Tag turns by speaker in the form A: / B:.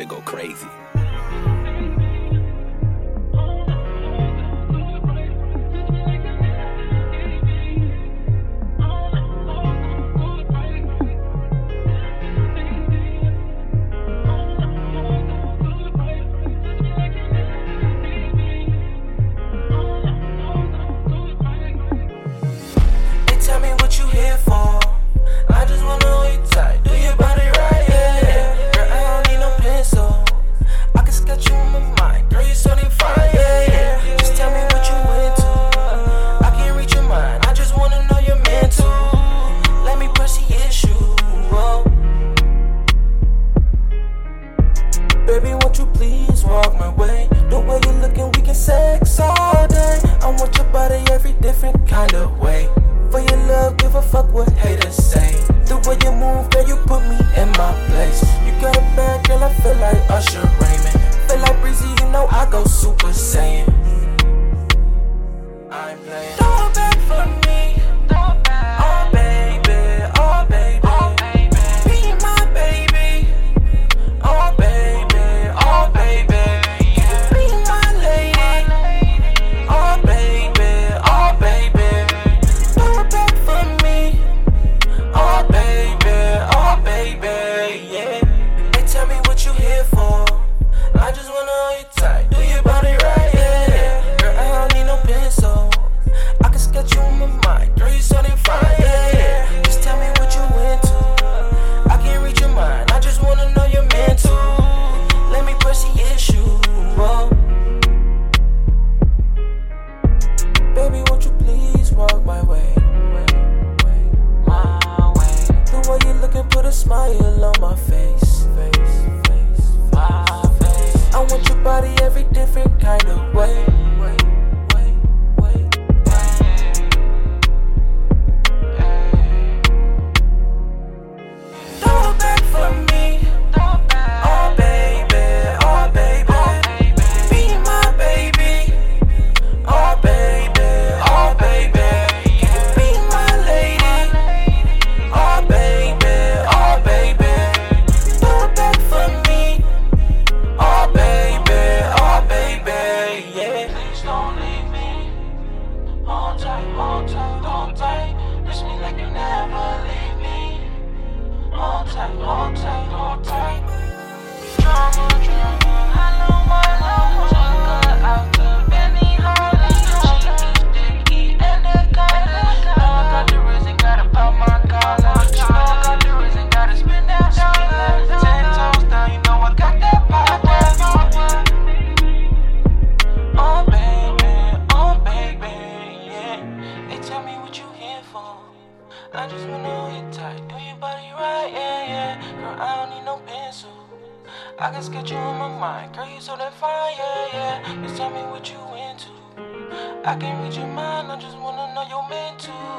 A: to go crazy.
B: They tell me what you here for. I just wanna Baby, won't you please walk my way? The way you're looking, we can sex all day. I want your body every different kind of way. For your love, give a fuck what haters say. The way you move, girl, you put me in my place. You got a bad girl, I feel like Usher Raymond. Feel like Breezy, you know I go Super Saiyan. I'm playing. Smile on my face. Face. I want your body every different kind of for. I just wanna hold you tight, do your body right, yeah, yeah. Girl, I don't need no pencil. I can sketch you in my mind, girl, you so that fine, yeah, yeah. Just tell me what you into. I can't read your mind, I just wanna know you're meant.